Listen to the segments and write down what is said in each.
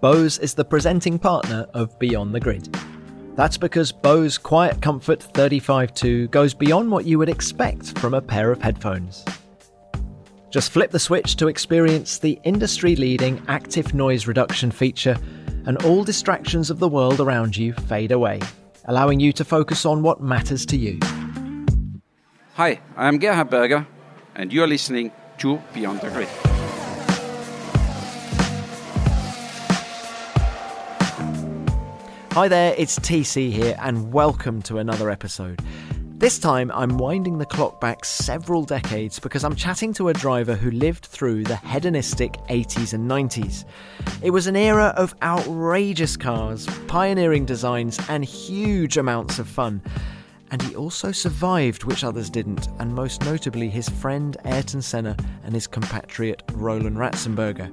Bose is the presenting partner of Beyond the Grid. That's because Bose Quiet Comfort 35.2 goes beyond what you would expect from a pair of headphones. Just flip the switch to experience the industry leading active noise reduction feature, and all distractions of the world around you fade away, allowing you to focus on what matters to you. Hi, I'm Gerhard Berger, and you're listening to Beyond the Grid. Hi there, it's TC here, and welcome to another episode. This time, I'm winding the clock back several decades because I'm chatting to a driver who lived through the hedonistic 80s and 90s. It was an era of outrageous cars, pioneering designs, and huge amounts of fun. And he also survived, which others didn't, and most notably his friend Ayrton Senna and his compatriot Roland Ratzenberger.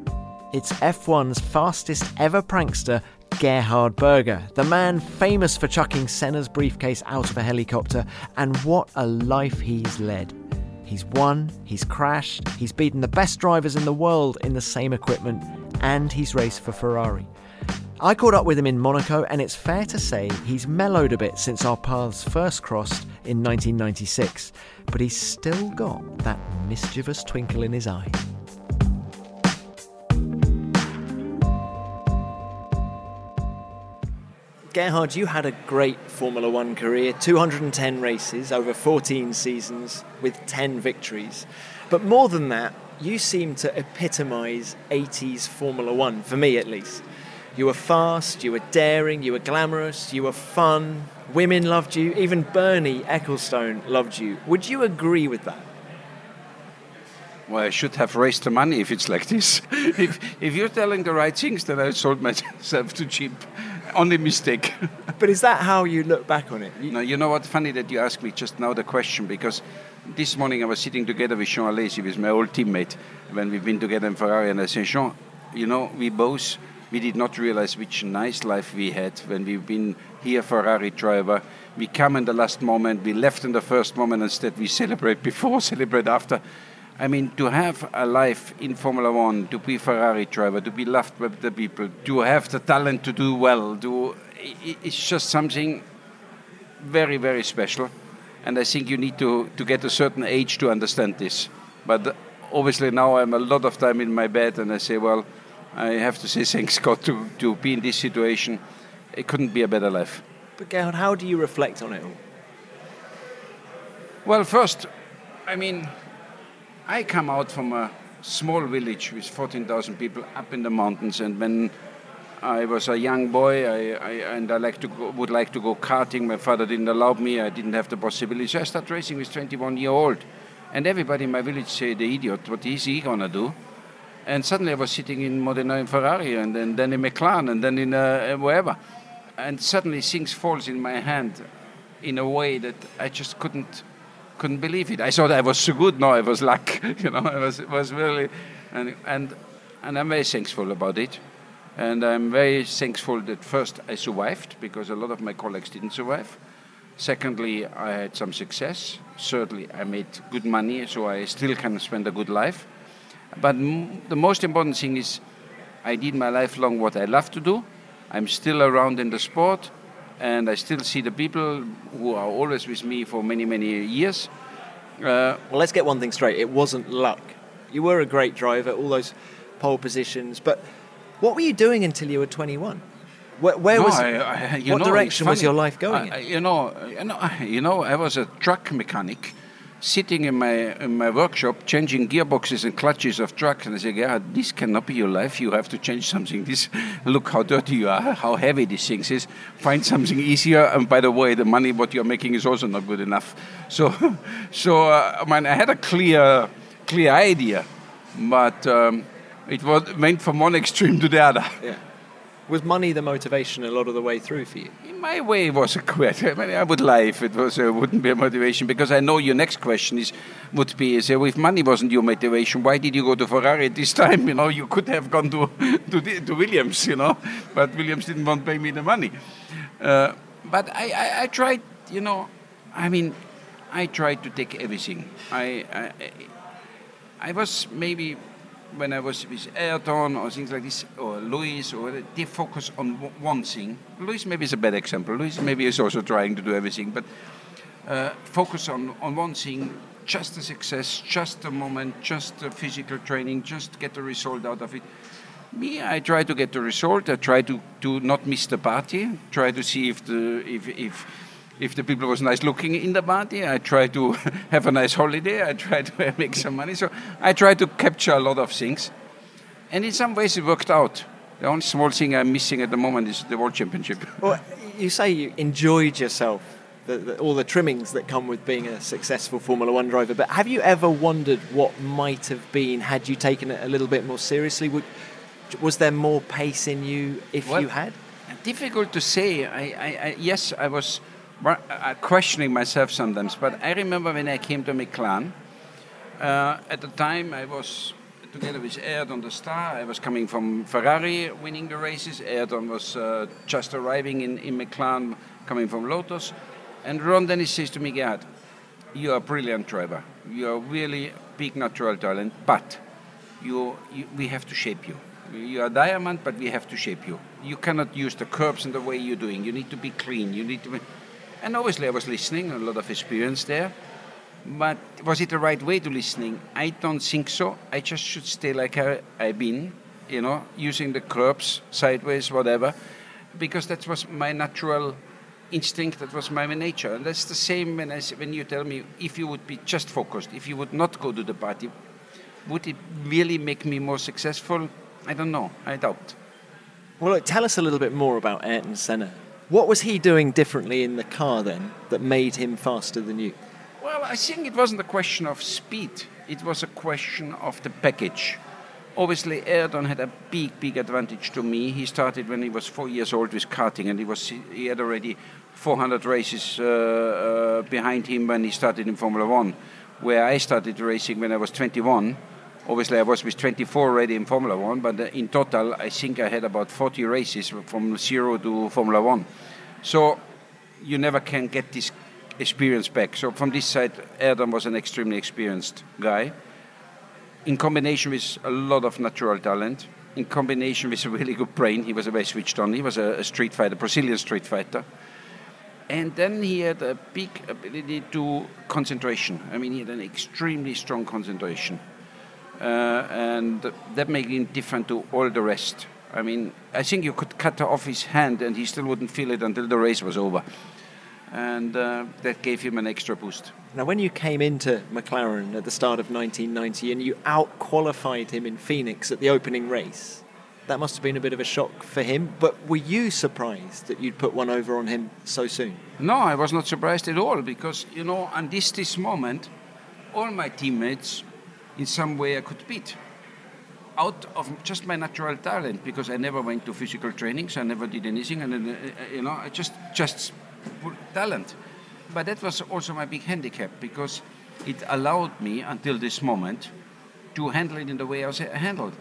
It's F1's fastest ever prankster, Gerhard Berger, the man famous for chucking Senna's briefcase out of a helicopter, and what a life he's led. He's won, he's crashed, he's beaten the best drivers in the world in the same equipment, and he's raced for Ferrari. I caught up with him in Monaco, and it's fair to say he's mellowed a bit since our paths first crossed in 1996, but he's still got that mischievous twinkle in his eye. Gerhard, you had a great Formula One career 210 races over 14 seasons with 10 victories. But more than that, you seem to epitomise 80s Formula One, for me at least. You were fast, you were daring, you were glamorous, you were fun, women loved you, even Bernie Ecclestone loved you. Would you agree with that? Well, I should have raised the money if it's like this. if, if you're telling the right things, then I sold myself too cheap only mistake. but is that how you look back on it? You, no, you know what? Funny that you asked me just now the question because this morning I was sitting together with Jean Alesi, with my old teammate, when we've been together in Ferrari, and I said, Jean, you know, we both we did not realize which nice life we had when we've been here Ferrari driver. We come in the last moment, we left in the first moment, instead we celebrate before, celebrate after. I mean, to have a life in Formula One, to be Ferrari driver, to be loved by the people, to have the talent to do well, to, it's just something very, very special. And I think you need to, to get a certain age to understand this. But obviously now I'm a lot of time in my bed and I say, well, I have to say thanks God to, to be in this situation. It couldn't be a better life. But Gerhard, how do you reflect on it all? Well, first, I mean, I come out from a small village with 14,000 people up in the mountains, and when I was a young boy, I, I, and I like to go, would like to go karting. My father didn't allow me. I didn't have the possibility. So I started racing with 21 year old, and everybody in my village said, "The idiot! What is he gonna do?" And suddenly I was sitting in Modena in Ferrari, and then, in McLaren, and then in uh, wherever, and suddenly things falls in my hand in a way that I just couldn't couldn't believe it. I thought I was so good. No, I was luck. you know, I was was really, and and and I'm very thankful about it. And I'm very thankful that first I survived because a lot of my colleagues didn't survive. Secondly, I had some success. Thirdly, I made good money, so I still can spend a good life. But m- the most important thing is I did my life long what I love to do. I'm still around in the sport and I still see the people who are always with me for many, many years. Uh, well, let's get one thing straight. It wasn't luck. You were a great driver, all those pole positions, but what were you doing until you were 21? Where, where no, was I, I, what know, direction was your life going? I, you know, you know, you know, I was a truck mechanic sitting in my in my workshop changing gearboxes and clutches of trucks and I said, yeah, this cannot be your life. You have to change something. This look how dirty you are, how heavy this thing is. Find something easier. And by the way, the money what you're making is also not good enough. So, so uh, I mean, I had a clear clear idea, but um, it was went from one extreme to the other. Yeah. Was money the motivation a lot of the way through for you? In my way, it was a quit. I I would lie if it was uh, wouldn't be a motivation because I know your next question is would be is uh, if money wasn't your motivation, why did you go to Ferrari at this time? You know, you could have gone to to, the, to Williams, you know, but Williams didn't want to pay me the money. Uh, but I, I, I, tried, you know, I mean, I tried to take everything. I, I, I was maybe when I was with Ayrton or things like this, or Lewis, or they focus on one thing. Lewis maybe is a bad example. Lewis maybe is also trying to do everything, but uh, focus on, on one thing, just the success, just the moment, just the physical training, just get the result out of it. Me, I try to get the result. I try to, to not miss the party. Try to see if the if if if the people was nice looking in the party. I try to have a nice holiday. I try to make some money. So I try to capture a lot of things, and in some ways it worked out. The only small thing I'm missing at the moment is the World Championship. Well, you say you enjoyed yourself. The, the, all the trimmings that come with being a successful Formula One driver, but have you ever wondered what might have been had you taken it a little bit more seriously? Would, was there more pace in you if Well, you had? Difficult to say. I, I, I yes, I was wa- questioning myself sometimes, but I remember when I came to McLaren. Uh, at the time, I was together with Ayrton the Star. I was coming from Ferrari, winning the races. Ayrton was uh, just arriving in, in McLaren, coming from Lotus. And Ron Dennis says to me, Gerhard, you are a brilliant driver. You are really big natural talent, but you, you, we have to shape you. You are a diamond, but we have to shape you. You cannot use the curbs in the way you're doing. You need to be clean. You need to be... And obviously, I was listening, a lot of experience there. But was it the right way to listening? I don't think so. I just should stay like I've been, you know, using the curbs, sideways, whatever, because that was my natural instinct, that was my nature. And that's the same when, I, when you tell me if you would be just focused, if you would not go to the party, would it really make me more successful? I don't know. I doubt. Well, look, tell us a little bit more about Ayrton Senna. What was he doing differently in the car then that made him faster than you? Well, I think it wasn't a question of speed. It was a question of the package. Obviously, Ayrton had a big, big advantage to me. He started when he was four years old with karting, and he was he had already 400 races uh, uh, behind him when he started in Formula One. Where I started racing when I was 21. Obviously, I was with 24 already in Formula One, but uh, in total, I think I had about 40 races from zero to Formula One. So you never can get this experience back. So from this side, Ayrton was an extremely experienced guy. In combination with a lot of natural talent, in combination with a really good brain, he was a very switched on. He was a, a street fighter, Brazilian street fighter. And then he had a big ability to concentration. I mean, he had an extremely strong concentration. Uh, and that made him different to all the rest. I mean, I think you could cut off his hand and he still wouldn't feel it until the race was over. And uh, that gave him an extra boost. Now, when you came into McLaren at the start of 1990 and you out qualified him in Phoenix at the opening race, that must have been a bit of a shock for him. But were you surprised that you'd put one over on him so soon? No, I was not surprised at all because, you know, on this, this moment, all my teammates, in some way, I could beat. Out of just my natural talent, because I never went to physical trainings, I never did anything, and uh, you know, I just just talent. But that was also my big handicap because it allowed me until this moment to handle it in the way I was handled.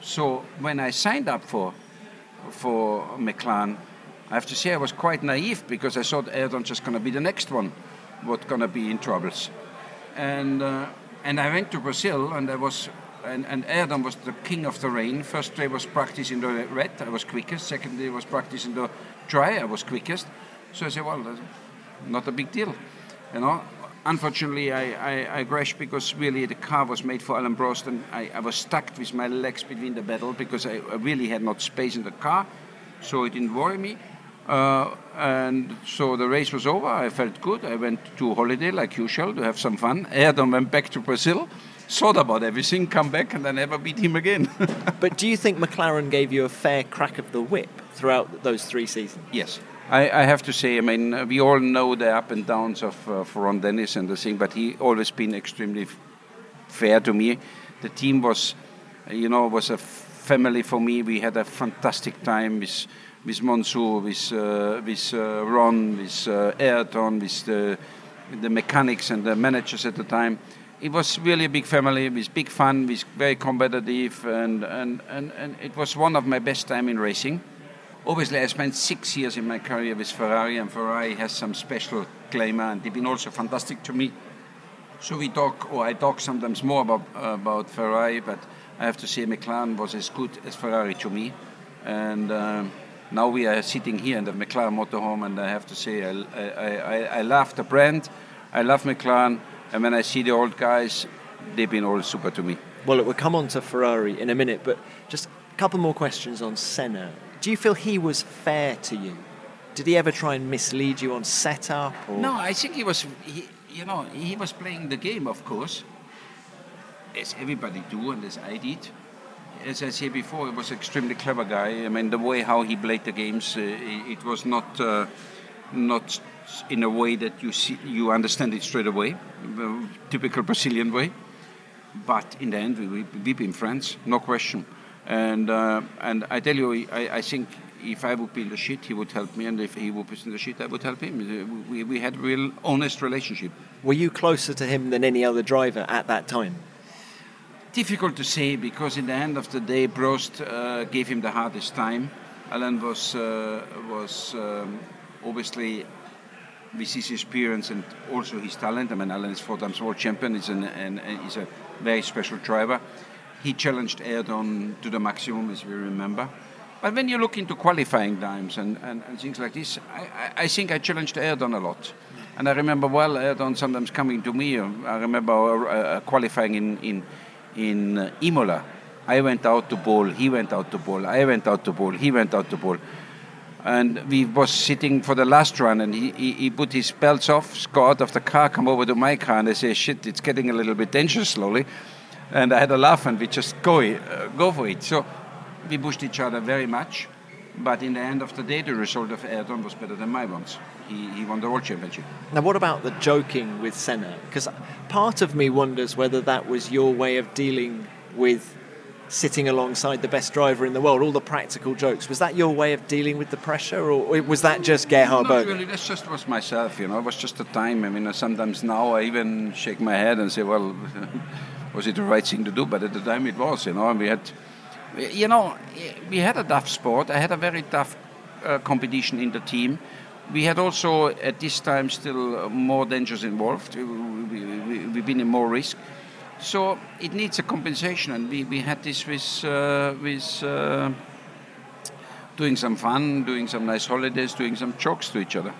So when I signed up for for McLaren, I have to say I was quite naive because I thought Ayrton just going to be the next one, what going to be in troubles, and uh, and I went to Brazil and I was. And, and Ayrton was the king of the rain. First day was practice in the red, I was quickest. Second day was practice in the dry, I was quickest. So I said, well, not a big deal, you know. Unfortunately, I, I, I crashed because really the car was made for Alain Prost and I, I was stuck with my legs between the pedal because I, I really had not space in the car, so it didn't worry me. Uh, and so the race was over. I felt good. I went to holiday like usual to have some fun. Ayrton went back to Brazil, thought about everything, come back, and I never beat him again. But do you think McLaren gave you a fair crack of the whip throughout those three seasons? Yes. I, I have to say, I mean, we all know the up and downs of uh, for Ron Dennis and the thing, but he always been extremely f- fair to me. The team was, you know, was a family for me. We had a fantastic time with with Mansour, with uh, with uh, Ron, with uh, Ayrton, with the the mechanics and the managers at the time. It was really a big family with big fun, with very competitive, and, and, and, and it was one of my best time in racing. Obviously, I spent six years in my career with Ferrari, and Ferrari has some special glamour, and they've been also fantastic to me. So we talk, or I talk sometimes more about about Ferrari, but I have to say McLaren was as good as Ferrari to me, and um, now we are sitting here in the McLaren motorhome, and I have to say I, I, I, I love the brand, I love McLaren, and when I see the old guys, they've been all super to me. Well, we'll come on to Ferrari in a minute, but just a couple more questions on Senna. Do you feel he was fair to you? Did he ever try and mislead you on setup? Or? No, I think he was. He, you know, he was playing the game, of course, as everybody do, and as I did. As I said before, he was an extremely clever guy. I mean, the way how he played the games, uh, it was not uh, not in a way that you see you understand it straight away, typical Brazilian way. But in the end, we, we've been friends, no question. And uh, and I tell you, I, I think if I would be in the shit, he would help me, and if he would be in the shit, I would help him. We, we had a real honest relationship. Were you closer to him than any other driver at that time? Difficult to say because in the end of the day, Prost uh, gave him the hardest time. Alain was uh, was um, obviously with his experience and also his talent. I mean, Alain is four times world champion. He's, an, an, he's a very special driver. He challenged Ayrton to the maximum, as we remember. But when you look into qualifying times and, and, and things like this, I, I, think I challenged Ayrton a lot. And I remember well Ayrton sometimes coming to me. I remember uh, qualifying in, in, in uh, Imola. I went out to bowl, he went out to bowl, I went out to bowl, he went out to bowl. And we was sitting for the last run, and he, he, he put his belts off, got out of the car, come over to my car, and I say, shit, it's getting a little bit dangerous slowly. And I had a laugh, and we just go, uh, go for it. So we pushed each other very much, but in the end of the day, the result of Ayrton was better than my ones. He, he won the world championship. Now, what about the joking with Senna? Because part of me wonders whether that was your way of dealing with sitting alongside the best driver in the world, all the practical jokes. Was that your way of dealing with the pressure, or was that just Gerhard Berger? really, that just was myself, you know, it was just a time. I mean, sometimes now I even shake my head and say, well, was it the right thing to do? But at the time it was, you know, and we had you know, we had a tough sport. I had a very tough uh, competition in the team. We had also at this time still more dangers involved. We, have we, been in more risk. So it needs a compensation, and we, we had this with, uh, with uh, doing some fun, doing some nice holidays, doing some jokes to each other.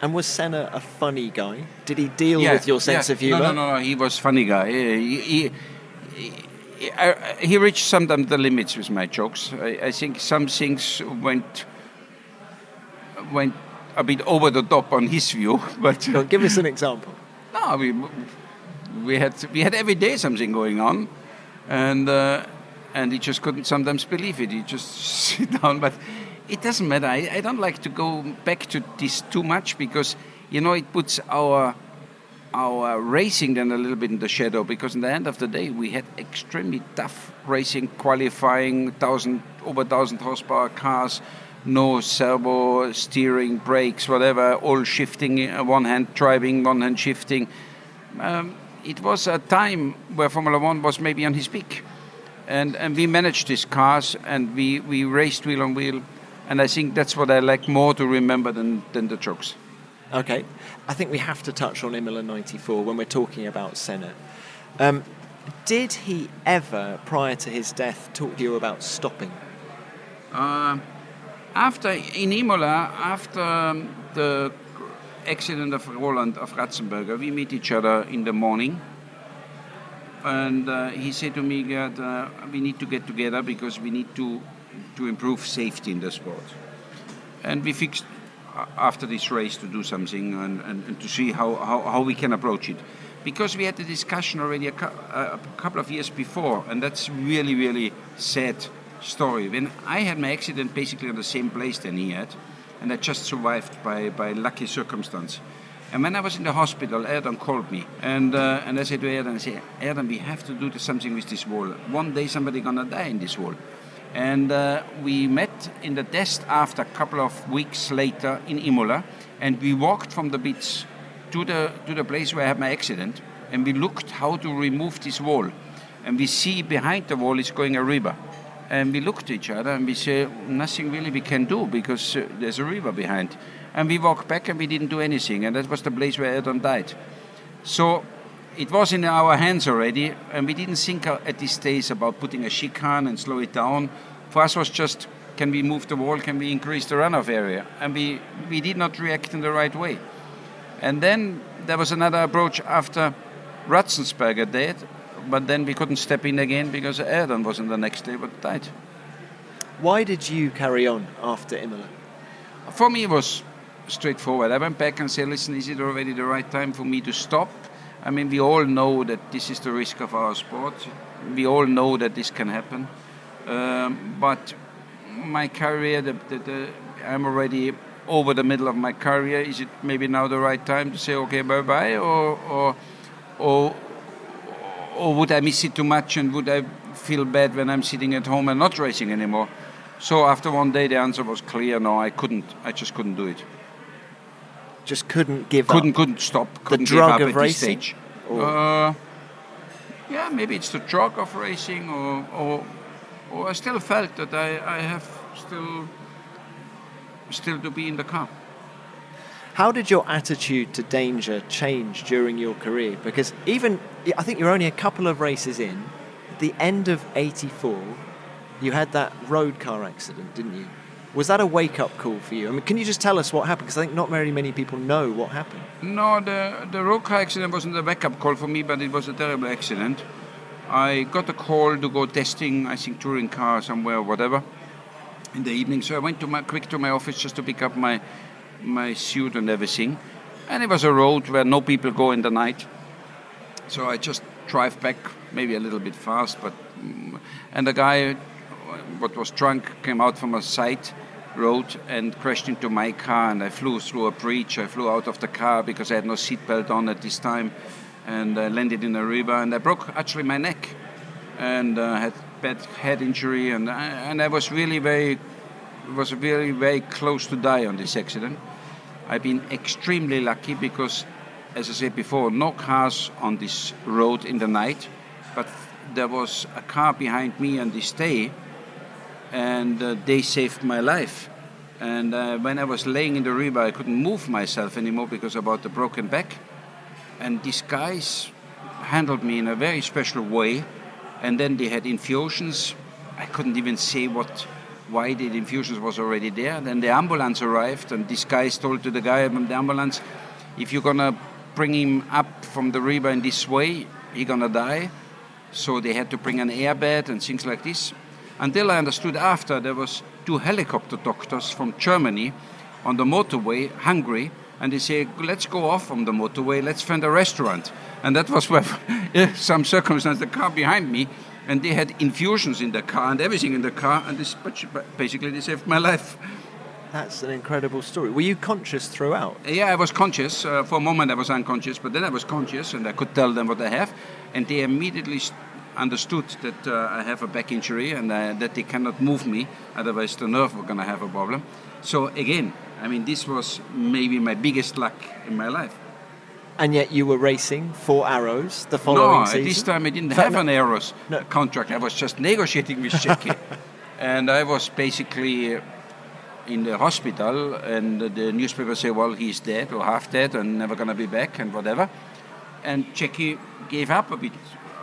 And was Senna a funny guy? Did he deal yeah, with your sense yeah. of humour? No, no, no, no, he was funny guy. He, he, he, I, he reached sometimes the limits with my jokes. I, I, think some things went went a bit over the top on his view. But well, give us an example. No, we we had we had every day something going on, and uh, and he just couldn't sometimes believe it. He just sit down, but it doesn't matter. I, I don't like to go back to this too much because you know it puts our our racing then a little bit in the shadow because in the end of the day we had extremely tough racing qualifying thousand over thousand horsepower cars no servo steering brakes whatever all shifting uh, one hand driving one hand shifting um, it was a time where formula one was maybe on his peak and and we managed these cars and we we raced wheel on wheel and i think that's what i like more to remember than than the jokes Okay, I think we have to touch on Imola 94 when we're talking about Senna. Um, did he ever, prior to his death, talk to you about stopping? Uh, after in Imola, after um, the accident of Roland of Ratzenberger, we meet each other in the morning, and uh, he said to me that uh, we need to get together because we need to to improve safety in the sport, and we fixed after this race to do something and, and, and to see how, how, how, we can approach it. Because we had the discussion already a, cu- a, couple of years before, and that's really, really sad story. When I had my accident basically on the same place than he had, and I just survived by, by lucky circumstance. And when I was in the hospital, Ayrton called me, and uh, and I said to Ayrton, I said, Ayrton, we have to do something with this wall. One day somebody gonna die in this wall. And uh, we met in the test after a couple of weeks later in Imola, and we walked from the beach to the to the place where I had my accident, and we looked how to remove this wall, and we see behind the wall is going a river, and we looked at each other and we said, nothing really we can do because uh, there's a river behind, and we walked back and we didn't do anything, and that was the place where Ayrton died. So it was in our hands already, and we didn't think at this stage about putting a chicane and slow it down. For us, was just can we move the wall, can we increase the runoff area, and we we did not react in the right way. And then there was another approach after Ratzenberger did, but then we couldn't step in again because Ayrton was in the next day but died. Why did you carry on after Imola? For me, it was straightforward. I went back and said, listen, is it already the right time for me to stop? I mean, we all know that this is the risk of our sport. We all know that this can happen. Um, but my career, the, the, the, I'm already over the middle of my career. Is it maybe now the right time to say, okay, bye bye? Or, or, or, or would I miss it too much and would I feel bad when I'm sitting at home and not racing anymore? So after one day, the answer was clear no, I couldn't. I just couldn't do it just couldn't give couldn't, up. Couldn't stop. Couldn't the drug give up of racing. Stage. Uh, yeah, maybe it's the drug of racing, or, or, or I still felt that I, I have still, still to be in the car. How did your attitude to danger change during your career? Because even, I think you're only a couple of races in, the end of 84, you had that road car accident, didn't you? Was that a wake up call for you? I mean, can you just tell us what happened? Because I think not very many people know what happened. No, the, the road car accident wasn't a wake up call for me, but it was a terrible accident. I got a call to go testing, I think, touring car somewhere or whatever in the evening. So I went to my quick to my office just to pick up my my suit and everything. And it was a road where no people go in the night. So I just drive back, maybe a little bit fast, but mm, and the guy what was drunk came out from a side road and crashed into my car and I flew through a breach. I flew out of the car because I had no seatbelt on at this time and I landed in a river and I broke actually my neck and uh, had bad head injury and I, and I was really very was very very close to die on this accident. I've been extremely lucky because as I said before no cars on this road in the night but there was a car behind me on this day and uh, they saved my life. And uh, when I was laying in the river, I couldn't move myself anymore because about the broken back. And these guys handled me in a very special way. And then they had infusions. I couldn't even say what, why the infusions was already there. Then the ambulance arrived, and this guy told to the guy from the ambulance, if you're gonna bring him up from the river in this way, he's gonna die. So they had to bring an airbed and things like this. Until I understood after there was two helicopter doctors from Germany on the motorway, hungry, and they say, let's go off from the motorway, let's find a restaurant. And that was where, some circumstance, the car behind me, and they had infusions in the car and everything in the car, and this basically they saved my life. That's an incredible story. Were you conscious throughout? Yeah, I was conscious. Uh, for a moment, I was unconscious, but then I was conscious, and I could tell them what I have, and they immediately understood that uh, I have a back injury and uh, that they cannot move me, otherwise the nerve were going to have a problem. So again, I mean, this was maybe my biggest luck in my life. And yet you were racing for Arrows the following no, season? No, at this time I didn't have an Arrows no. contract. I was just negotiating with Jackie. and I was basically in the hospital and the newspaper say, well, he's dead or half dead and never going to be back and whatever. And Jackie gave up a bit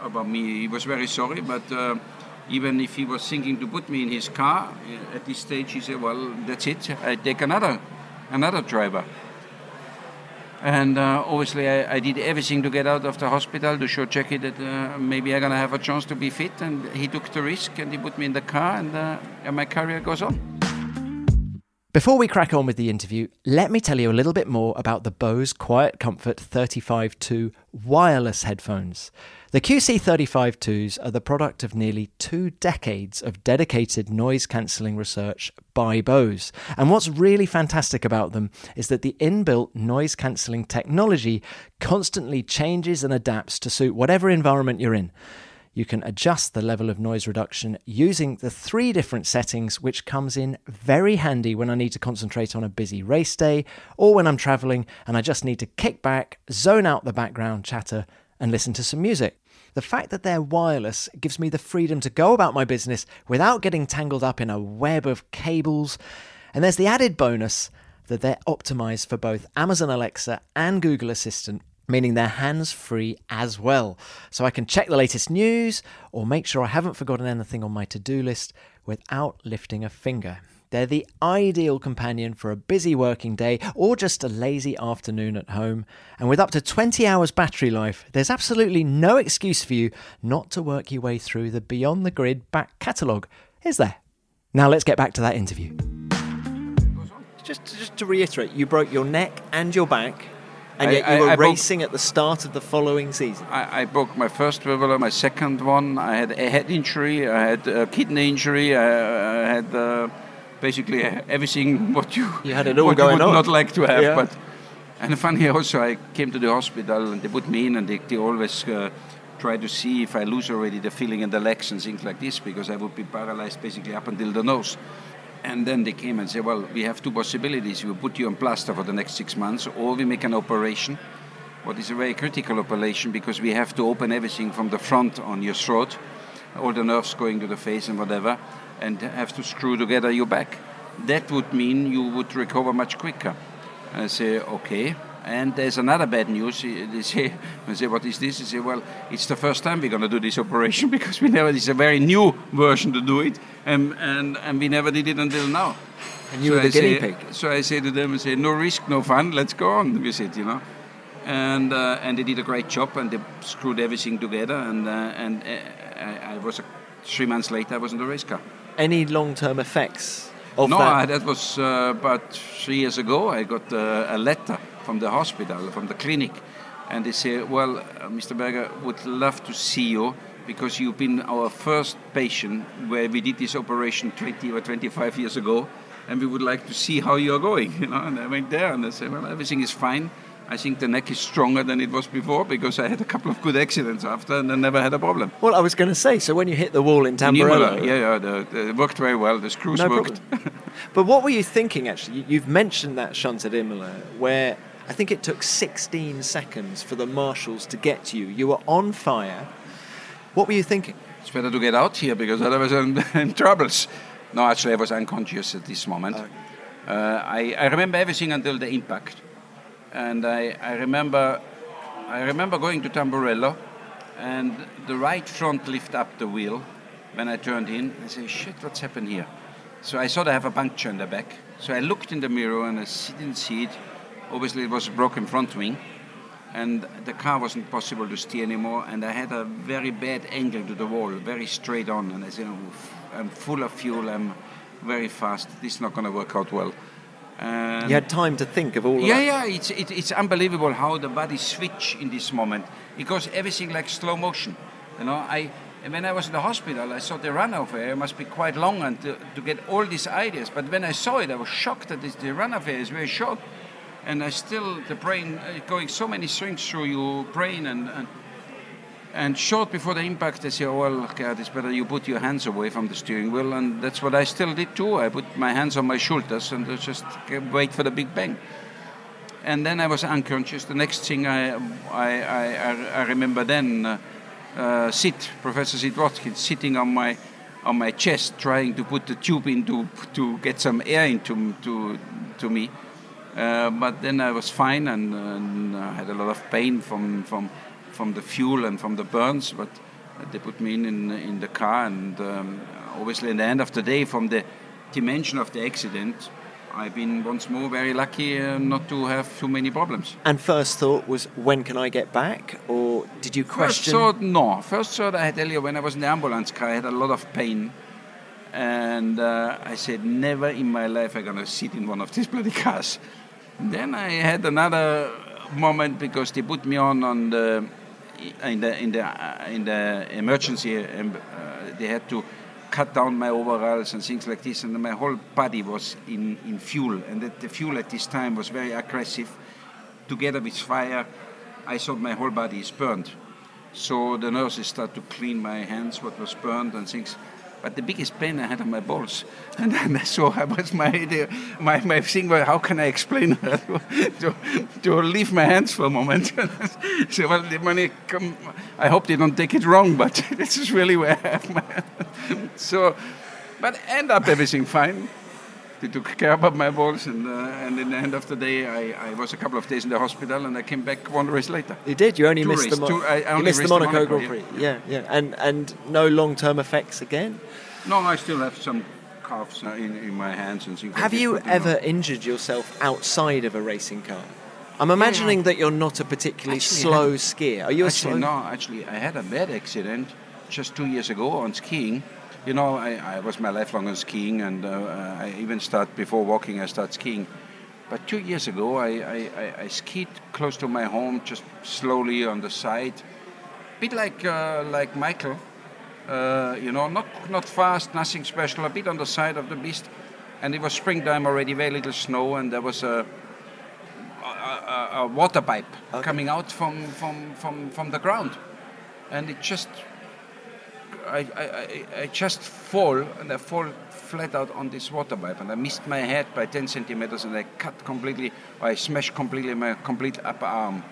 about me. He was very sorry, but uh, even if he was thinking to put me in his car uh, at this stage, he said, "Well, that's it. I take another, another driver." And uh, obviously, I, I, did everything to get out of the hospital to show Jackie that uh, maybe I'm gonna have a chance to be fit. And he took the risk, and he put me in the car, and, uh, and my career goes on. Before we crack on with the interview, let me tell you a little bit more about the Bose Quiet Comfort 35.2 wireless headphones. The QC35-2s are the product of nearly two decades of dedicated noise cancelling research by Bose. And what's really fantastic about them is that the inbuilt noise cancelling technology constantly changes and adapts to suit whatever environment you're in. You can adjust the level of noise reduction using the three different settings, which comes in very handy when I need to concentrate on a busy race day or when I'm traveling and I just need to kick back, zone out the background chatter, and listen to some music. The fact that they're wireless gives me the freedom to go about my business without getting tangled up in a web of cables. And there's the added bonus that they're optimized for both Amazon Alexa and Google Assistant, meaning they're hands free as well. So I can check the latest news or make sure I haven't forgotten anything on my to do list without lifting a finger. They're the ideal companion for a busy working day or just a lazy afternoon at home. And with up to 20 hours battery life, there's absolutely no excuse for you not to work your way through the Beyond the Grid back catalogue, is there? Now let's get back to that interview. Just, just to reiterate, you broke your neck and your back, and I- yet you were I broke- racing at the start of the following season. I, I broke my first vertebra, my second one. I had a head injury, I had a kidney injury, I, I had uh, basically everything what you You had it all what going you would on. not like to have. Yeah. But and funny also, I came to the hospital and they put me in and they, they always uh, try to see if I lose already the feeling in the legs and things like this because I would be paralyzed basically up until the nose. And then they came and said, well, we have two possibilities. We put you on plaster for the next six months, or we make an operation. What is a very critical operation because we have to open everything from the front on your throat, all the nerves going to the face and whatever, and have to screw together your back. That would mean you would recover much quicker. I say, okay. And there's another bad news. They say, I say, what is this? They say, well, it's the first time we're going to do this operation because we never, it's a very new version to do it, and, and, and we never did it until now. And you were the I guinea say, pig. So I say to them, I say, no risk, no fun, let's go on with it, you know. And, uh, and they did a great job and they screwed everything together. And, uh, and uh, I, I was, uh, three months later, I was in the race car. Any long term effects of no, that? I, that was uh, about three years ago. I got uh, a letter from the hospital, from the clinic, and they say, "Well, uh, Mr. Berger would love to see you because you've been our first patient where we did this operation 20 or 25 years ago, and we would like to see how you are going." You know, and I went there and I said, "Well, everything is fine." I think the neck is stronger than it was before because I had a couple of good accidents after and I never had a problem. Well, I was going to say, so when you hit the wall in Tamburello, yeah, yeah, the, the, it worked very well. The screws No worked. But what were you thinking actually? You- You've mentioned that shunt at Imola where I think it took 16 seconds for the marshals to get to you. You were on fire. What were you thinking? It's better to get out here because otherwise I'm in troubles. No, actually, I was unconscious at this moment. Uh, I, I remember everything until the impact, and I, I remember I remember going to Tamburello, and the right front lift up the wheel. When I turned in, I said, "Shit, what's happened here?" So I saw they have a puncture in the back. So I looked in the mirror and I didn't see it. Obviously, it was a broken front wing and the car wasn't possible to steer anymore and i had a very bad angle to the wall very straight on and i said i'm full of fuel i'm very fast this is not going to work out well and You had time to think of all of yeah that. yeah it's, it, it's unbelievable how the body switch in this moment it goes everything like slow motion you know i and when I was in the hospital, I thought the runoff area must be quite long and to, to get all these ideas. But when I saw it, I was shocked that this, the runoff area is very short and I still the brain uh, going so many strings through your brain and, and and short before the impact I say oh, well God it's better you put your hands away from the steering wheel and that's what I still did too. I put my hands on my shoulders and just wait for the big bang. And then I was unconscious. The next thing I I, I, I- remember then uh, uh, Professor Sid Watkins sitting on my on my chest trying to put the tube in to, to get some air into to, to me. Uh, but then I was fine and, and I had a lot of pain from, from, from the fuel and from the burns. But they put me in in, in the car, and um, obviously, in the end of the day, from the dimension of the accident, I've been once more very lucky uh, not to have too many problems. And first thought was, when can I get back? Or did you First question? thought, no. First thought, I had earlier when I was in the ambulance car, I had a lot of pain. And uh, I said, never in my life I'm going to sit in one of these bloody cars. Then I had another moment because they put me on on the in the in the uh, in the emergency. Um, uh, they had to cut down my overalls and things like this, and my whole body was in, in fuel. And that the fuel at this time was very aggressive. Together with fire, I thought my whole body is burned. So the nurses start to clean my hands, what was burned and things. But the biggest pain I had on my balls. And then so I was my idea, my, my thing was how can I explain to, to leave my hands for a moment. so well the money come I hope they don't take it wrong, but this is really where I have my so but end up everything fine. They took care about my balls, and uh, and in the end of the day, I, I was a couple of days in the hospital, and I came back one race later. You did. You only Two missed the Mo- two- I- I only missed the Monaco, Monaco, Grand Prix. Yeah, yeah, and and no long term effects again. No, I still have some calves uh, in, in my hands and things. Have like you ever injured yourself outside of a racing car? I'm imagining that you're not a particularly Actually, slow skier. Are you a Actually, slow? no. Actually, I had a bad accident just two years ago on skiing. You know, I, I was my lifelong on skiing, and uh, I even start before walking. I start skiing. But two years ago, I, I, I, I skied close to my home, just slowly on the side, a bit like uh, like Michael. Uh, you know, not not fast, nothing special, a bit on the side of the piste. And it was springtime already, very little snow, and there was a a, a, a water pipe Okay. coming out from, from, from, from the ground. And it just, I, I, I, just fall, and I fall flat out on this water pipe, and I missed my head by 10 centimeters, and I cut completely, I smashed completely my complete upper arm.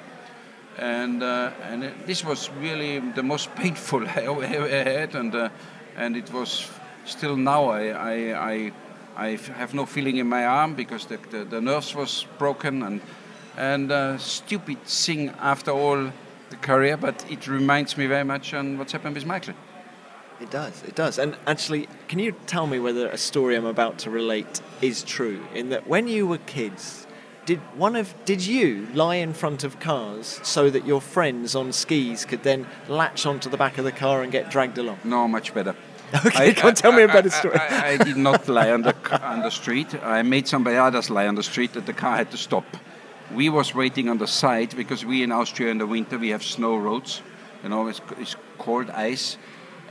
And, uh, and it, this was really the most painful I ever ever had, and, uh, and it was still now I, I, I, I have no feeling in my arm because the, the, the nerves was broken and, and uh, stupid thing after all the career, but it reminds me very much on what's happened with Michael. It does. It does. And actually, can you tell me whether a story I'm about to relate is true? In that, when you were kids, did one of did you lie in front of cars so that your friends on skis could then latch onto the back of the car and get dragged along? No, much better. Okay, come on, tell me a better story. I, I- I did not lie on the, on the street. I made somebody others lie on the street that the car had to stop. We was waiting on the side because we in Austria in the winter we have snow roads, you know, it's, it's cold ice,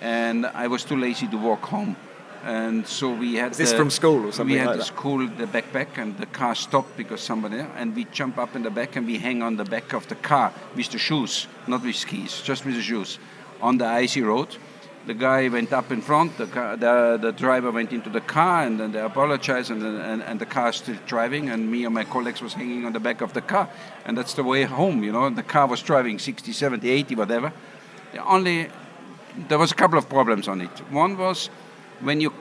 and I was too lazy to walk home, and so we had. Is this the- from school or something We had like the that? school the backpack, and the car stopped because somebody, and we jump up in the back and we hang on the back of the car with the shoes, not with skis, just with the shoes, on the icy road. The guy went up in front. The, car, the, the driver went into the car, and then they apologized, and, and, and the car is still driving, and me and my colleagues was hanging on the back of the car, and that's the way home, you know. The car was driving 60, 70, 80, whatever. The only there was a couple of problems on it. One was when you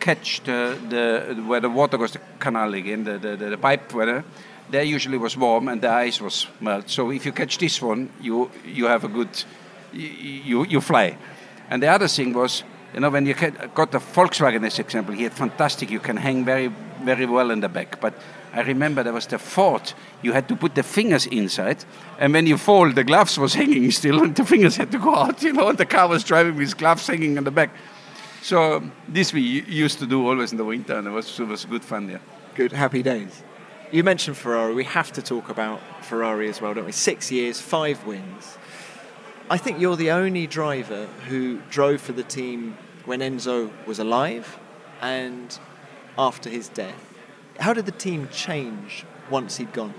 catch the, the where the water goes, the canal again, the, the, the, pipe where there usually was warm and the ice was melt. So if you catch this one, you you have a good you you, fly. And the other thing was, you know, when you got the Volkswagen as example, he had fantastic. You can hang very very well in the back, but. I remember there was the Ford. You had to put the fingers inside, and when you fall, the gloves was hanging still, and the fingers had to go out. You know, and the car was driving with gloves hanging in the back. So this we used to do always in the winter, and it was it was good fun. Yeah. Good, happy days. You mentioned Ferrari. We have to talk about Ferrari as well, don't we? Six years, five wins. I think you're the only driver who drove for the team when Enzo was alive and after his death. How did the team change once he'd gone?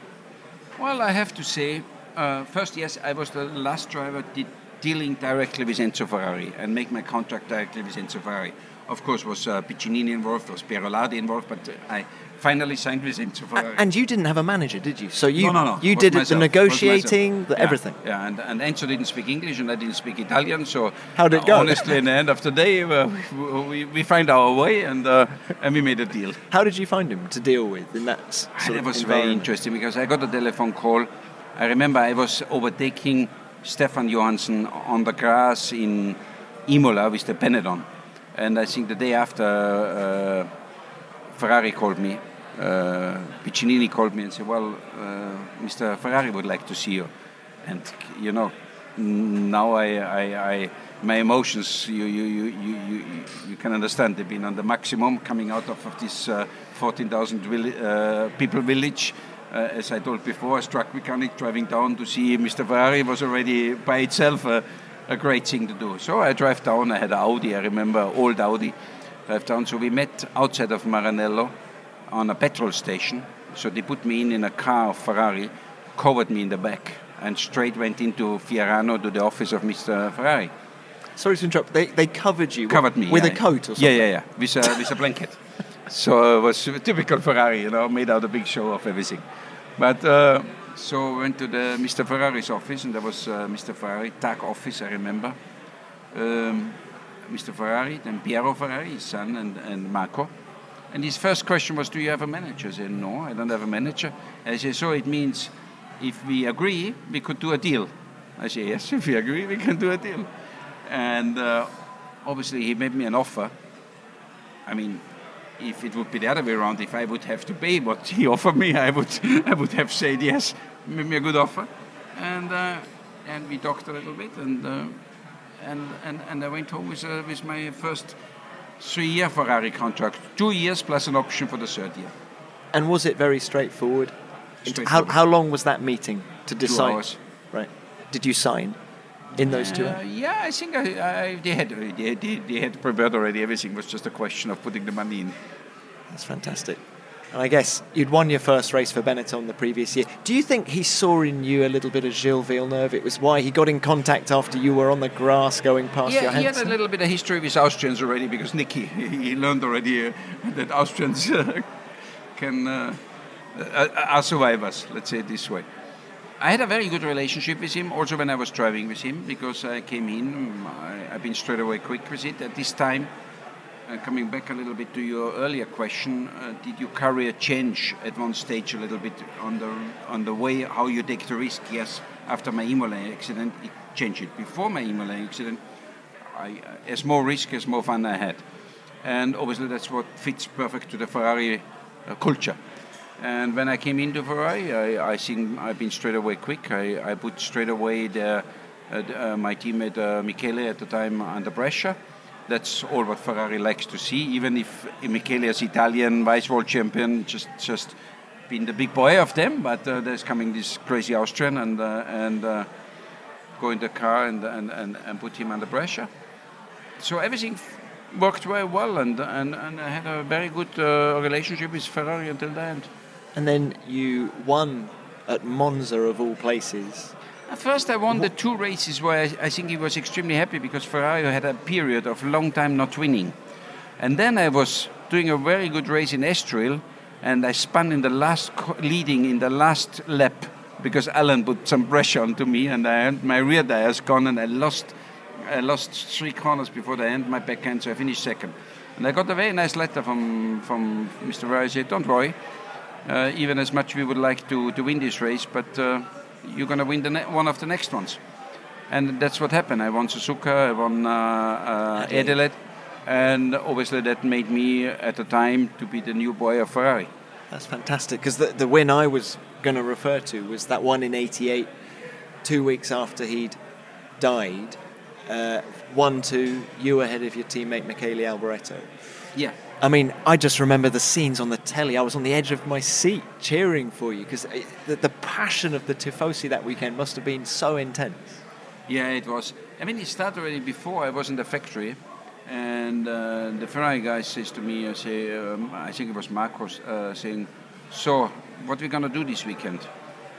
Well, I have to say, uh, first, yes, I was the last driver de- dealing directly with Enzo Ferrari and make my contract directly with Enzo Ferrari. Of course, was uh, Piccinini involved, was Piero Lardi involved, but uh, I finally signed with Enzo Ferrari. And you didn't have a manager, did you? So you no, no, no. you did it, the negotiating, the Yeah, everything. Yeah, and, and Enzo didn't speak English and I didn't speak Italian, so How did it go? honestly, in the end of the day, uh, we, we, find our way and uh, and we made a deal. How did you find him to deal with in that sort it of was very interesting because I got a telephone call. I remember I was overtaking Stefan Johansson on the grass in Imola with the Benetton. And I think the day after, uh, Ferrari called me. Uh, Piccinini called me and said, Well, uh, Mr. Ferrari would like to see you. And, you know, now I, I, I my emotions, you, you, you, you, you, you can understand, they've been on the maximum coming out of, of this uh, 14,000 villi- uh, people village. Uh, as I told before, a truck mechanic driving down to see Mr. Ferrari was already by itself a, a great thing to do. So I drive down, I had an Audi, I remember, old Audi. Drive down, so we met outside of Maranello on a petrol station. So they put me in in a car of Ferrari, covered me in the back, and straight went into Fiorano to the office of Mr. Ferrari. Sorry to interrupt. They, they covered you Covered me with yeah, a coat or something. Yeah, yeah, yeah, with a, with a blanket. so it was typical Ferrari, you know, made out a big show of everything. But uh, so I went to the Mr. Ferrari's office, and there was uh, Mr. Ferrari, TAC office, I remember. Um, Mr. Ferrari, then Piero Ferrari, his son, and, and Marco. And his first question was, "Do you have a manager?" I said, "No, I don't have a manager." I said, "So it means if we agree, we could do a deal." I said, "Yes, if we agree, we can do a deal." And uh, obviously, he made me an offer. I mean, if it would be the other way around, if I would have to pay what he offered me, I would I would have said yes, made me a good offer, and uh, and we talked a little bit, and uh, and, and and I went home with uh, with my first three-year Ferrari contract, two years plus an option for the third year. And was it very straightforward? straightforward. How, how long was that meeting to decide? Two hours. Right. Did you sign in those two? Uh, yeah, I think I, I, they had they, they, they had prepared already. Everything was just a question of putting the money in. That's fantastic. And I guess you'd won your first race for Benetton the previous year. Do you think he saw in you a little bit of Gilles Villeneuve? It was why he got in contact after you were on the grass going past your Yeah, he had a little bit of history with Austrians already because Niki, he learned already uh, that Austrians uh, can uh, uh, are survivors. Let's say it this way. I had a very good relationship with him, also when I was driving with him, because I came in. I, I've been straight away quick with it. At this time, uh, coming back a little bit to your earlier question, uh, did your career change at one stage a little bit on the on the way how you take the risk? Yes, after my Imola accident, it changed it. Before my Imola accident, I, uh, as more risk, as more fun I had, and obviously that's what fits perfect to the Ferrari uh, culture. And when I came into Ferrari, I, I think I've been straight away quick. I, I put straight away the, uh, my teammate Michele at the time under pressure. That's all what Ferrari likes to see. Even if Michele is Italian vice world champion, just just been the big boy of them. But uh, there's coming this crazy Austrian and uh, and uh, go in the car and, and, and, and put him under pressure. So everything worked very well, and, and, and I had a very good uh, relationship with Ferrari until the end. And then you won at Monza of all places. At first, I won the two races where I, I think he was extremely happy because Ferrari had a period of long time not winning. And then I was doing a very good race in Estoril, and I spun in the last, leading in the last lap because Alain put some pressure onto me, and I, my rear tires gone, and I lost, I lost three corners before the end, my backhand, so I finished second. And I got a very nice letter from from Mr. Ferrari. Said, "Don't worry, uh, even as much we would like to, to win this race, but uh, you're going to win the ne- one of the next ones. And that's what happened. I won Suzuka, I won uh, uh, Adelaide, and obviously that made me at the time to be the new boy of Ferrari. That's fantastic because the, the win I was going to refer to was that one in 88, two weeks after he'd died. Uh, 1 2, you ahead of your teammate Michele Alboreto. Yeah. I mean, I just remember the scenes on the telly. I was on the edge of my seat cheering for you because the, the passion of the Tifosi that weekend must have been so intense. Yeah, it was. I mean, it started already before I was in the factory, and uh, the Ferrari guy says to me, I say, um, I think it was Marcos uh, saying, "So, what we gonna do this weekend?"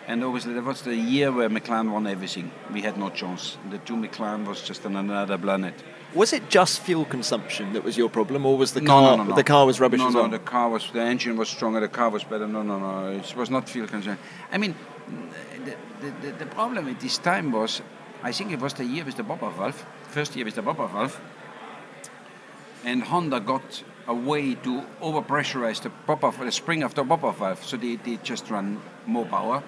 And obviously, that was the year where McLaren won everything. We had no chance. The two McLaren was just on another planet. Was it just fuel consumption that was your problem, or was the car no, no, no. the car was rubbish no, as no, well? the car was the engine was stronger. The car was better. No, no, no. It was not fuel consumption. I mean, the, the, the, problem at this time was, I think it was the year with the bumper valve, first year with the bumper valve, and Honda got a way to overpressurize the bumper, the spring of the bumper valve, so they, they just run more power.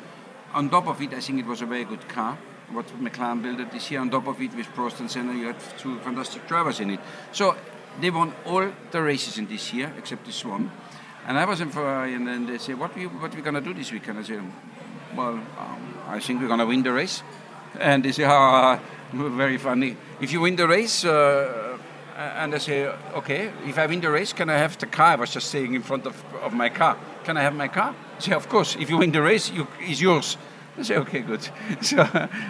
On top of it, I think it was a very good car. What McLaren built this year. On top of it, with Prost and Senna, you had two fantastic drivers in it. So they won all the races in this year except this one. And I was in Ferrari, and then they say, "What we what we gonna do this weekend?" I said, "Well, um, I think we're gonna win the race." And they say, "Ah, very funny. If you win the race." Uh, and I say, okay, if I win the race, can I have the car? I was just saying in front of, of my car. Can I have my car? Say, of course. If you win the race, you, it's yours. I say, okay, good. So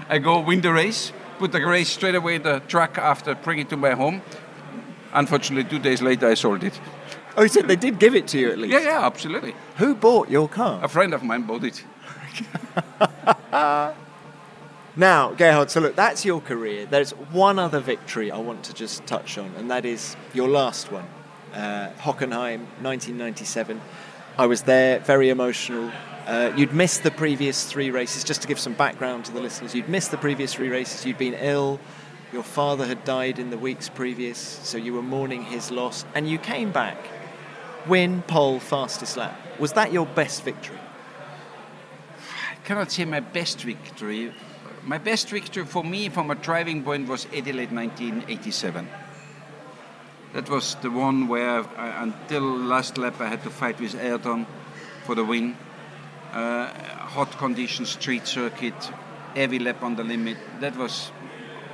I go win the race, put the race straight away in the truck after, bring it to my home. Unfortunately, two days later, I sold it. Oh, you said they did give it to you at least. Yeah, yeah, absolutely. Who bought your car? A friend of mine bought it. Now, Gerhard, so look, that's your career. There's one other victory I want to just touch on, and that is your last one. Uh, Hockenheim, 1997. I was there, very emotional. Uh, you'd missed the previous three races, just to give some background to the listeners. You'd missed the previous three races, you'd been ill, your father had died in the weeks previous, so you were mourning his loss, and you came back win, pole, fastest lap. Was that your best victory? I cannot say my best victory. My best victory for me, from a driving point, was Adelaide 1987. That was the one where, I, until last lap, I had to fight with Ayrton for the win. Uh, hot conditions, street circuit, every lap on the limit. That was,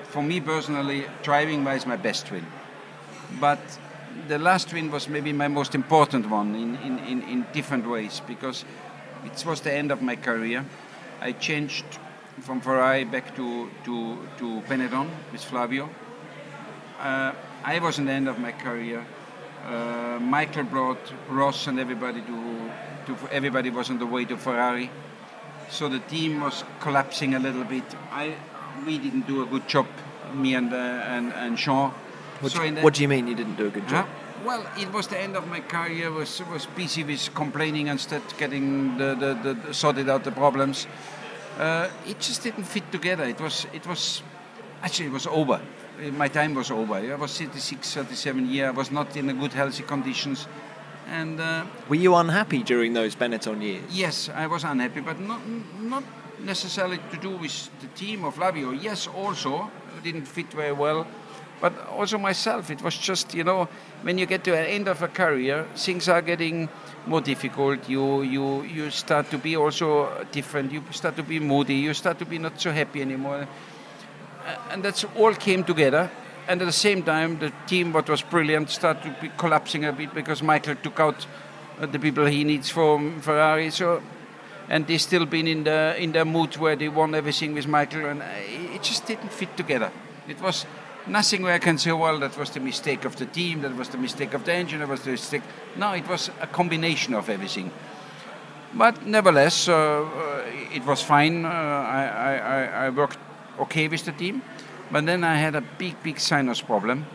for me personally, driving wise, my best win. But the last win was maybe my most important one in, in, in, in different ways because it was the end of my career. I changed from Ferrari back to, to, to Benetton with Flavio. Uh, I was in the end of my career. Uh, Michael brought Ross and everybody to, to, everybody was on the way to Ferrari. So the team was collapsing a little bit. I, we didn't do a good job, me and, uh, and, and Jean. What, so do, what do you mean you didn't do a good job? Huh? Well, it was the end of my career. Was was busy with complaining instead, getting the, the, the sorted out the problems. Uh, it just didn't fit together. It was it was actually it was over. My time was over. I was 36, 37 years. I was not in a good healthy conditions. And uh, were you unhappy during those Benetton years? Yes, I was unhappy, but not not necessarily to do with the team of Flavio. Yes, also it didn't fit very well but also myself. It was just, you know, when you get to the end of a career, things are getting more difficult. You, you, you start to be also different. You start to be moody. You start to be not so happy anymore. And that's all came together. And at the same time, the team, what was brilliant, started collapsing a bit because Michael took out uh, the people he needs from Ferrari. So, and they still been in the in the mood where they won everything with Michael, and it just didn't fit together. It was nothing where I can say, well, that was the mistake of the team, that was the mistake of the engine, that was the mistake. No, it was a combination of everything. But nevertheless, uh, uh, it was fine. Uh, I, I, I worked okay with the team. But then I had a big, big sinus problem,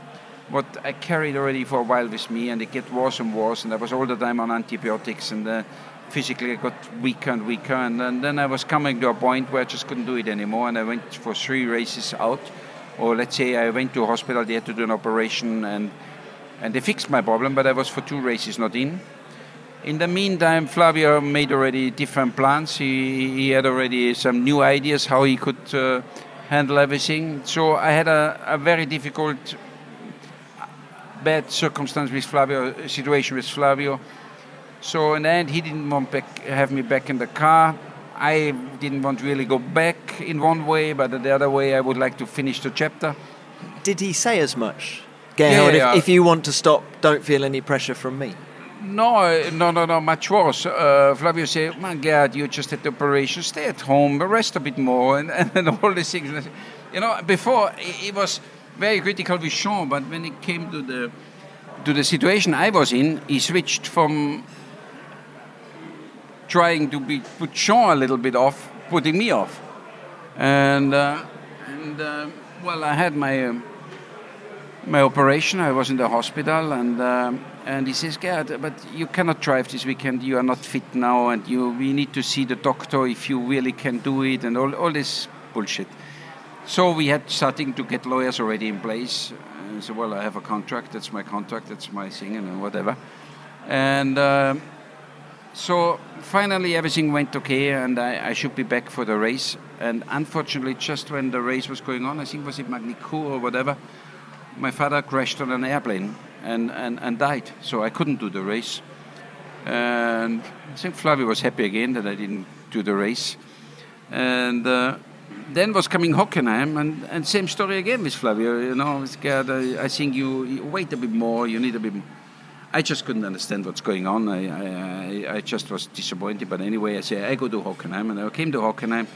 what I carried already for a while with me, and it get worse and worse. And I was all the time on antibiotics, and uh, physically I got weaker and weaker. And, and then I was coming to a point where I just couldn't do it anymore, and I went for three races out or let's say I went to a hospital, they had to do an operation, and and they fixed my problem, but I was for two races not in. In the meantime, Flavio made already different plans. He, he had already some new ideas how he could uh, handle everything. So I had a, a very difficult, bad circumstance with Flavio, situation with Flavio. So in the end, he didn't want back, have me back in the car. I didn't want to really go back in one way, but the other way, I would like to finish the chapter. Did he say as much? Gerhard, yeah, yeah. If, if, you want to stop, don't feel any pressure from me. No, no, no, no, much worse. Uh, Flavio said, my God, you just had the operation, stay at home, rest a bit more, and, and all these things. You know, before, he was very critical with Jean, but when it came to the to the situation I was in, he switched from trying to be put Jean a little bit off, putting me off. And uh, and uh, well, I had my um, my operation. I was in the hospital, and um, and he says, "God, but you cannot drive this weekend. You are not fit now, and you we need to see the doctor if you really can do it, and all all this bullshit." So we had starting to get lawyers already in place. So well, I have a contract. That's my contract. That's my thing, and whatever. And uh, so finally, everything went okay, and I, I, should be back for the race. And unfortunately, just when the race was going on, I think was it Magny-Cours or whatever, my father crashed on an airplane and, and, and died. So I couldn't do the race. And I think Flavio was happy again that I didn't do the race. And uh, then was coming Hockenheim, and, and same story again with Flavio. You know, I, I think you, you wait a bit more, you need a bit more I just couldn't understand what's going on. I, I, I just was disappointed. But anyway, I say I go to Hockenheim. And I came to Hockenheim,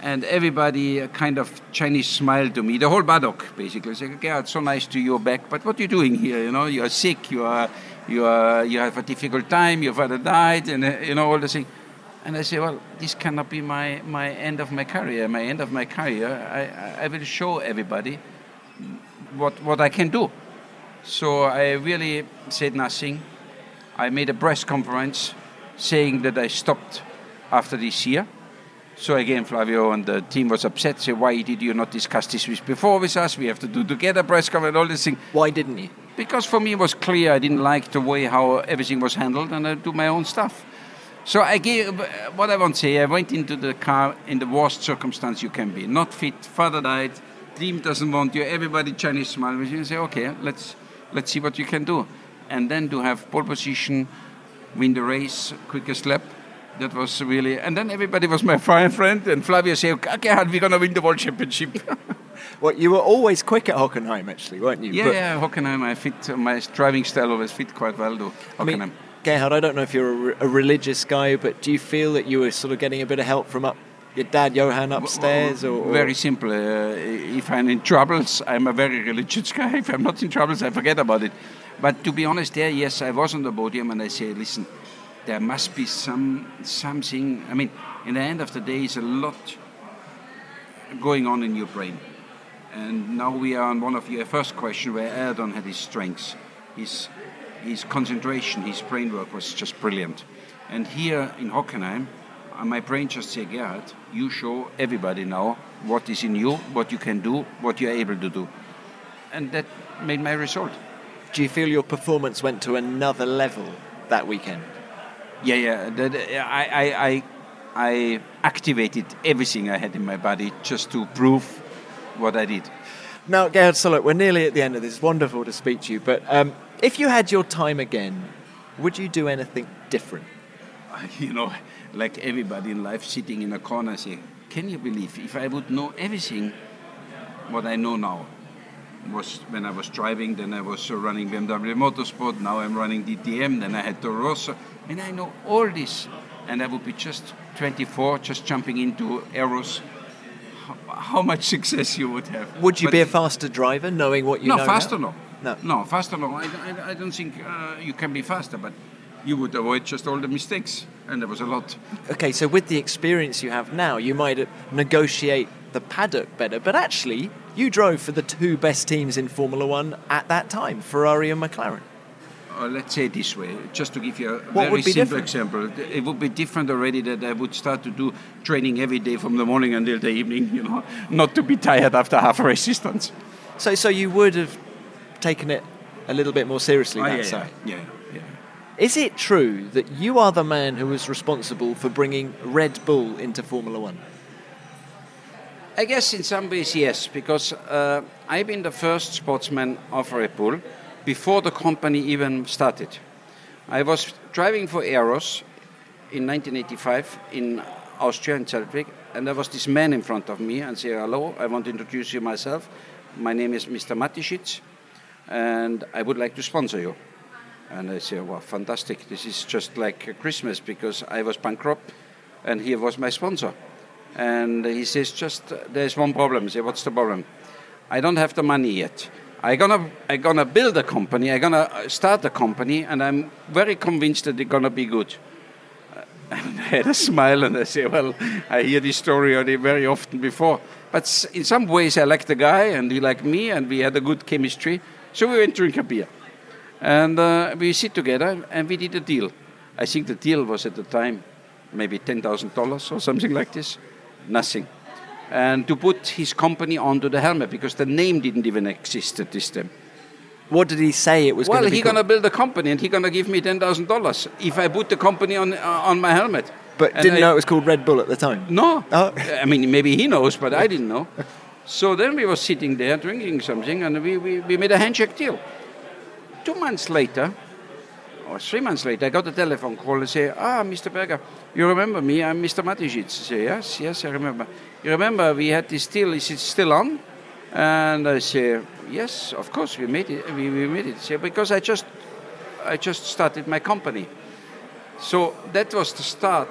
and everybody a kind of Chinese smiled to me. The whole paddock, basically. Said, okay, it's so nice to you back, but what are you doing here? You know, you are sick, you are, you are, you have a difficult time, your father died, and, uh, you know, all the things. And I say, well, this cannot be my, my end of my career. My end of my career, I, I will show everybody what, what I can do. So I really said nothing. I made a press conference saying that I stopped after this year. So again, Flavio and the team was upset. Say, why did you not discuss this with before with us? We have to do together press cover and all this thing. Why didn't you? because for me it was clear I didn't like the way how everything was handled, and I do my own stuff. So I gave what I want to say. I went into the car in the worst circumstance you can be. Not fit, father died, team doesn't want you. Everybody Chinese smile you and say, okay, let's let's see what you can do, and then to have pole position, win the race, quickest lap. That was really, and then everybody was my fine friend, and Flavio said, okay, we're gonna win the world championship. well, you were always quick at Hockenheim, actually, weren't you? Yeah, but yeah, Hockenheim. I fit my driving style always fit quite well, though. Hockenheim. I mean, Gerhard, I don't know if you're a, a, religious guy, but do you feel that you were sort of getting a bit of help from up your dad Johan upstairs? Or, or? Very simple. Uh, if I'm in troubles, I'm a very religious guy. If I'm not in troubles, I forget about it. But to be honest, there, yes, I was on the podium and I say, listen, there must be some something. I mean, in the end of the day, it's a lot going on in your brain. And now we are on one of your first question where Ayrton had his strengths. His his concentration, his brain work was just brilliant. And here in Hockenheim, uh, my brain just said, Gerhard, you show everybody now what is in you, what you can do, what you're able to do. And that made my result. Do you feel your performance went to another level that weekend? Yeah, yeah. That, I, I, I, I activated everything I had in my body just to prove what I did. Now, Gerhard Solot, we're nearly at the end of this. It's Wonderful to speak to you, but um, if you had your time again, would you do anything different? You know, like everybody in life, sitting in a corner, saying, "Can you believe if I would know everything what I know now?" Was when I was driving, then I was running BMW Motorsport. Now I'm running DTM. Then I had Toro Rosso, and I know all this. And I would be just 24, just jumping into arrows how much success you would have. Would you but be a faster driver knowing what you no, know? No, faster no. No, no, faster no. I, I, I don't think uh, you can be faster, but you would avoid just all the mistakes, and there was a lot. Okay, so with the experience you have now, you might negotiate the paddock better, but actually, you drove for the two best teams in Formula One at that time, Ferrari and McLaren. Uh, let's say this way, just to give you a what very simple different? example, it would be different already that I would start to do training every day from the morning until the evening, you know, not to be tired after half a resistance. So, so you would have taken it a little bit more seriously. Oh, that yeah, side. Yeah, yeah, yeah. Is it true that you are the man who was responsible for bringing Red Bull into Formula One? I guess in some ways yes, because uh, I've been the first sportsman of Red Bull before the company even started. I was driving for Arrows in 1985 in Austria in Zeltweg, and there was this man in front of me and said, "Hello, I want to introduce you myself. My name is Mr. Mateschitz, and I would like to sponsor you. And I said, well, fantastic. This is just like Christmas because I was bankrupt and he was my sponsor. And he says, just there's one problem. I say, what's the problem? I don't have the money yet. I'm gonna, I'm gonna build a company. I'm gonna start a company, and I'm very convinced that it's gonna be good. And I had a smile, and I say, "Well, I hear this story already very often before." But in some ways, I like the guy, and he liked me, and we had a good chemistry. So we went to drink a beer. And uh, we sit together, and we did a deal. I think the deal was at the time maybe $10,000 or something like this. Nothing. And to put his company onto the helmet, because the name didn't even exist at this time. What did he say it was well, going to be? Well, he's going to build a company, and he's going to give me $10,000 if I put the company on, uh, on my helmet. But and didn't I, know it was called Red Bull at the time. No, oh. I mean maybe he knows, but I didn't know. So then we were sitting there drinking something, and we, we, we made a handshake deal. Two months later, or three months later, I got a telephone call and say, "Ah, Mr. Berger, you remember me? I'm Mr. Mateschitz." I say, "Yes, yes, I remember." You remember we had this deal? Is it still on? And I say, "Yes, of course, we made it. We, we made it." Say, because I just, I just started my company. So that was the start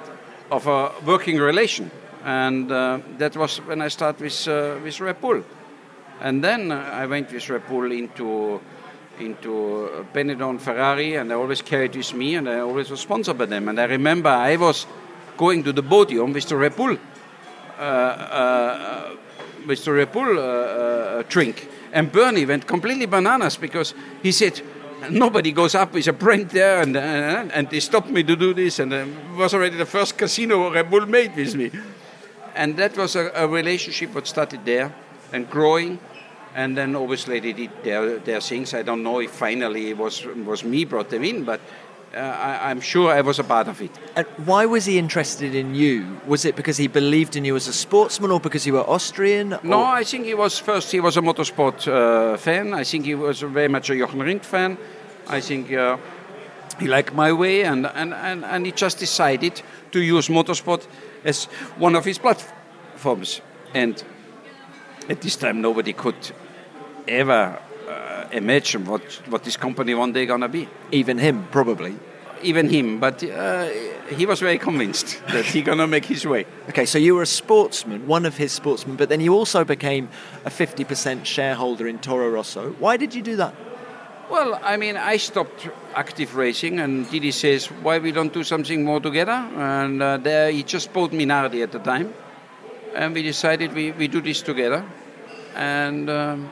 of a working relation. And uh, that was when I started with, uh, with Red Bull. And then I went with Red Bull into, into Benetton Ferrari, and I always carried with me, and I always was sponsored by them. And I remember I was going to the podium with the Red Bull, uh, uh, with the Red Bull uh, drink. And Bernie went completely bananas because he said, nobody goes up with a brand there, and, and, and they stopped me to do this, and it was already the first casino Red Bull made with me. And that was a, a relationship that started there and growing, And then obviously they did their, their things. I don't know if finally it was was me brought them in, but uh, I, I'm sure I was a part of it. And why was he interested in you? Was it because he believed in you as a sportsman or because you were Austrian? No, I think he was first. He was a motorsport uh, fan. I think he was very much a Jochen Rindt fan. I think uh, he liked my way, and, and, and, and he just decided to use motorsport as one of his platforms. And at this time, nobody could ever uh, imagine what, what this company one day gonna be. Even him, probably. Even him, but uh, he was very convinced that he gonna make his way. Okay, so you were a sportsman, one of his sportsmen, but then you also became a 50% shareholder in Toro Rosso. Why did you do that? Well, I mean, I stopped active racing, and Didi says, "Why we don't do something more together?" And uh, there, he just bought Minardi at the time, and we decided we, we do this together. And um,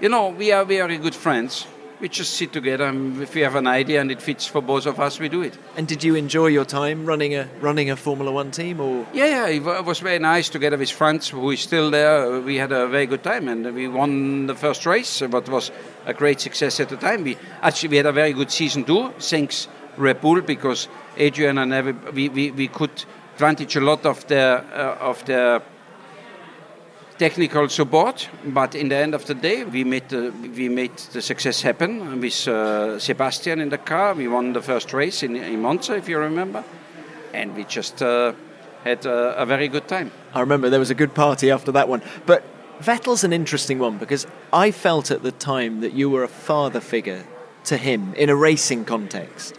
you know, we are very good friends. We just sit together, and if we have an idea and it fits for both of us, we do it. And did you enjoy your time running a running a Formula One team, or Yeah, yeah, it wa- was very nice together with Franz, who is still there. We had a very good time, and we won the first race, what was a great success at the time. We actually we had a very good season too, thanks Red Bull, because Adrian and every, we, we, we could advantage a lot of their uh, of their technical support. But in the end of the day, we made the we made the success happen with uh, Sebastian in the car. We won the first race in, in Monza, if you remember, and we just. Uh, had a, a very good time. I remember there was a good party after that one. But Vettel's an interesting one because I felt at the time that you were a father figure to him in a racing context.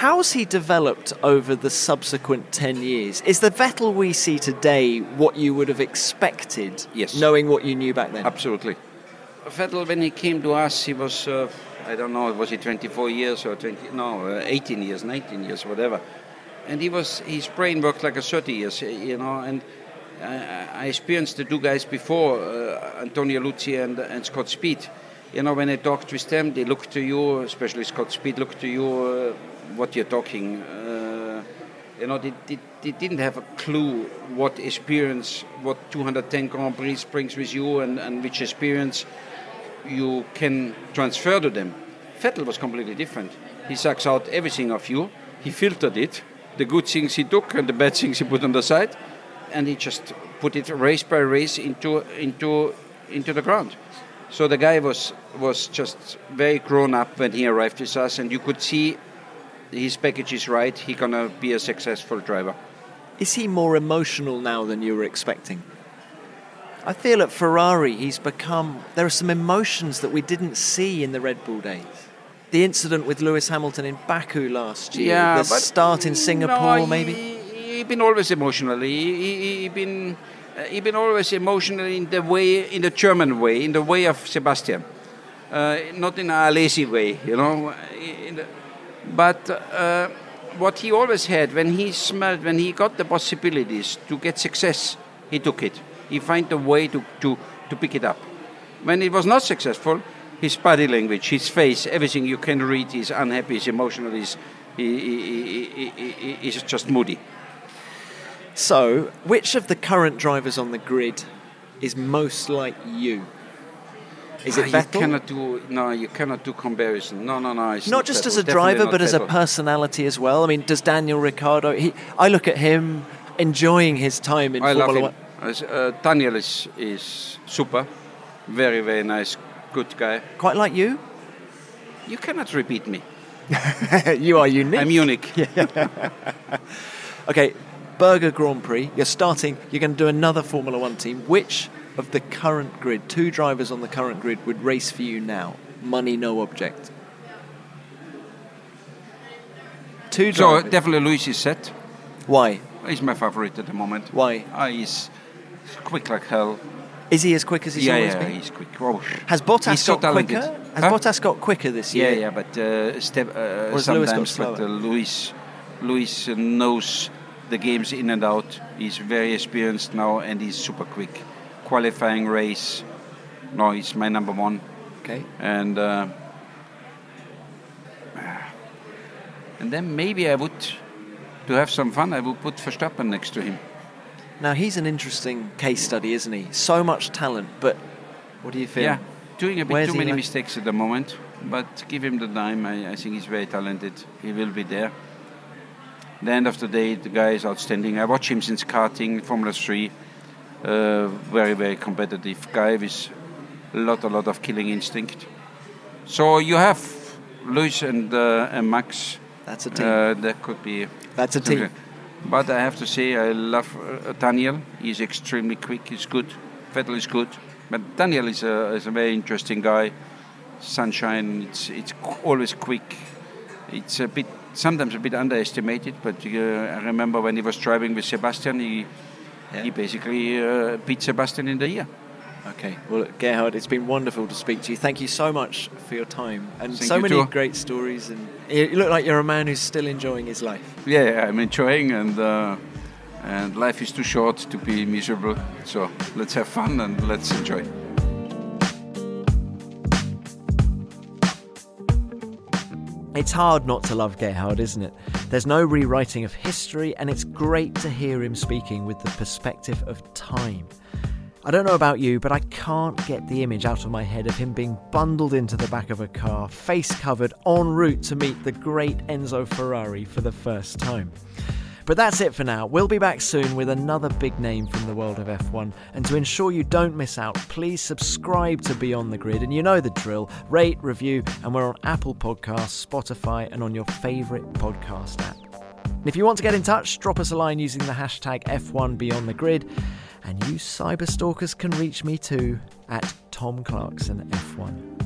How's he developed over the subsequent 10 years? Is the Vettel we see today what you would have expected, Yes. knowing what you knew back then? Absolutely. Vettel, when he came to us, he was, uh, I don't know, was he 24 years or 20, no, uh, 18 years, 19 years, whatever. And he was, his brain worked like a 30 years, you know, and I, I experienced the two guys before, uh, Antonio Liuzzi and, and Scott Speed. You know, when I talk with them, they look to you, especially Scott Speed, look to you uh, what you're talking. Uh, you know, they, they, they didn't have a clue what experience, what 210 Grand Prix brings with you and, and which experience you can transfer to them. Vettel was completely different. He sucks out everything of you. He filtered it, the good things he took and the bad things he put on the side, and he just put it race by race into into into the ground. So the guy was was just very grown up when he arrived with us, and you could see his package is right. He gonna be a successful driver. Is he more emotional now than you were expecting? I feel at Ferrari he's become. There are some emotions that we didn't see in the Red Bull days. The incident with Lewis Hamilton in Baku last year, Yeah, the start in Singapore, no, maybe. He, he been always emotional. He, he, he been uh, he been always emotional in the way, in the German way, in the way of Sebastian, uh, not in a lazy way, you know. The, but uh, what he always had when he smelled, when he got the possibilities to get success, he took it. He find a way to, to, to pick it up. When it was not successful, his body language, his face, everything you can read, he's unhappy, he's emotional, he's, he, he, he, he, he's just moody. So, which of the current drivers on the grid is most like you? Is it Ah, You Vettel? cannot do no. You cannot do comparison. No, no, no. It's not just Vettel, as a driver, not but as a personality as well. I mean, does Daniel Ricciardo? He, I look at him enjoying his time in I love Formula him. One. Uh, Daniel is is super, very very nice, good guy. Quite like you. You cannot repeat me. you are unique. I'm unique. Okay, Berger Grand Prix. You're starting. You're going to do another Formula One team. Which of the current grid, two drivers on the current grid, would race for you now? Money, no object. Two drivers. So definitely Lewis is set. Why? He's my favorite at the moment. Why? Ah, he's quick like hell. Is he as quick as he's yeah, always yeah, been? he's quick. Oh, Has Bottas he's so got quicker? Has Huh? Bottas got quicker this year? yeah, yeah, but uh, step, uh, has Lewis got sometimes, but slower? uh, Lewis, Lewis uh, knows the games in and out. He's very experienced now, and he's super quick. Qualifying race, no, he's my number one, Okay. and uh, and then maybe I would, to have some fun, I would put Verstappen next to him. Now he's an interesting case study, isn't he? So much talent, but What do you feel? Yeah, doing a bit Where's too many like- mistakes at the moment, but give him the time. I, I think he's very talented. He will be there. The end of the day, the guy is outstanding. I watch him since karting, Formula 3. Uh, very, very competitive guy with a lot, a lot of killing instinct. So you have Lewis and, uh, and Max. That's a team. Uh, that could be. That's a team. But I have to say, I love uh, Daniel. He's extremely quick. He's good. Vettel is good. But Daniel is a, is a very interesting guy. Sunshine. It's it's always quick. It's a bit sometimes a bit underestimated. But uh, I remember when he was driving with Sebastian, he Yeah. he basically uh, beat Sebastian in the year. Okay. Well, Gerhard, it's been wonderful to speak to you. Thank you so much for your time and Thank so many too. great stories. And you look like you're a man who's still enjoying his life. Yeah, I'm enjoying and. Uh, and life is too short to be miserable, so let's have fun and let's enjoy. It's hard not to love Gerhard, isn't it? There's no rewriting of history, and it's great to hear him speaking with the perspective of time. I don't know about you, but I can't get the image out of my head of him being bundled into the back of a car, face covered, en route to meet the great Enzo Ferrari for the first time. But that's it for now. We'll be back soon with another big name from the world of F1. And to ensure you don't miss out, please subscribe to Beyond the Grid. And you know the drill rate, review, and we're on Apple Podcasts, Spotify, and on your favourite podcast app. And if you want to get in touch, drop us a line using the hashtag F1 Beyond the Grid. And you cyberstalkers can reach me too at Tom Clarkson F1.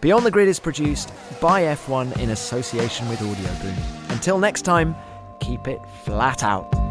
Beyond the Grid is produced by F1 in association with Audioboom. Until next time, keep it flat out.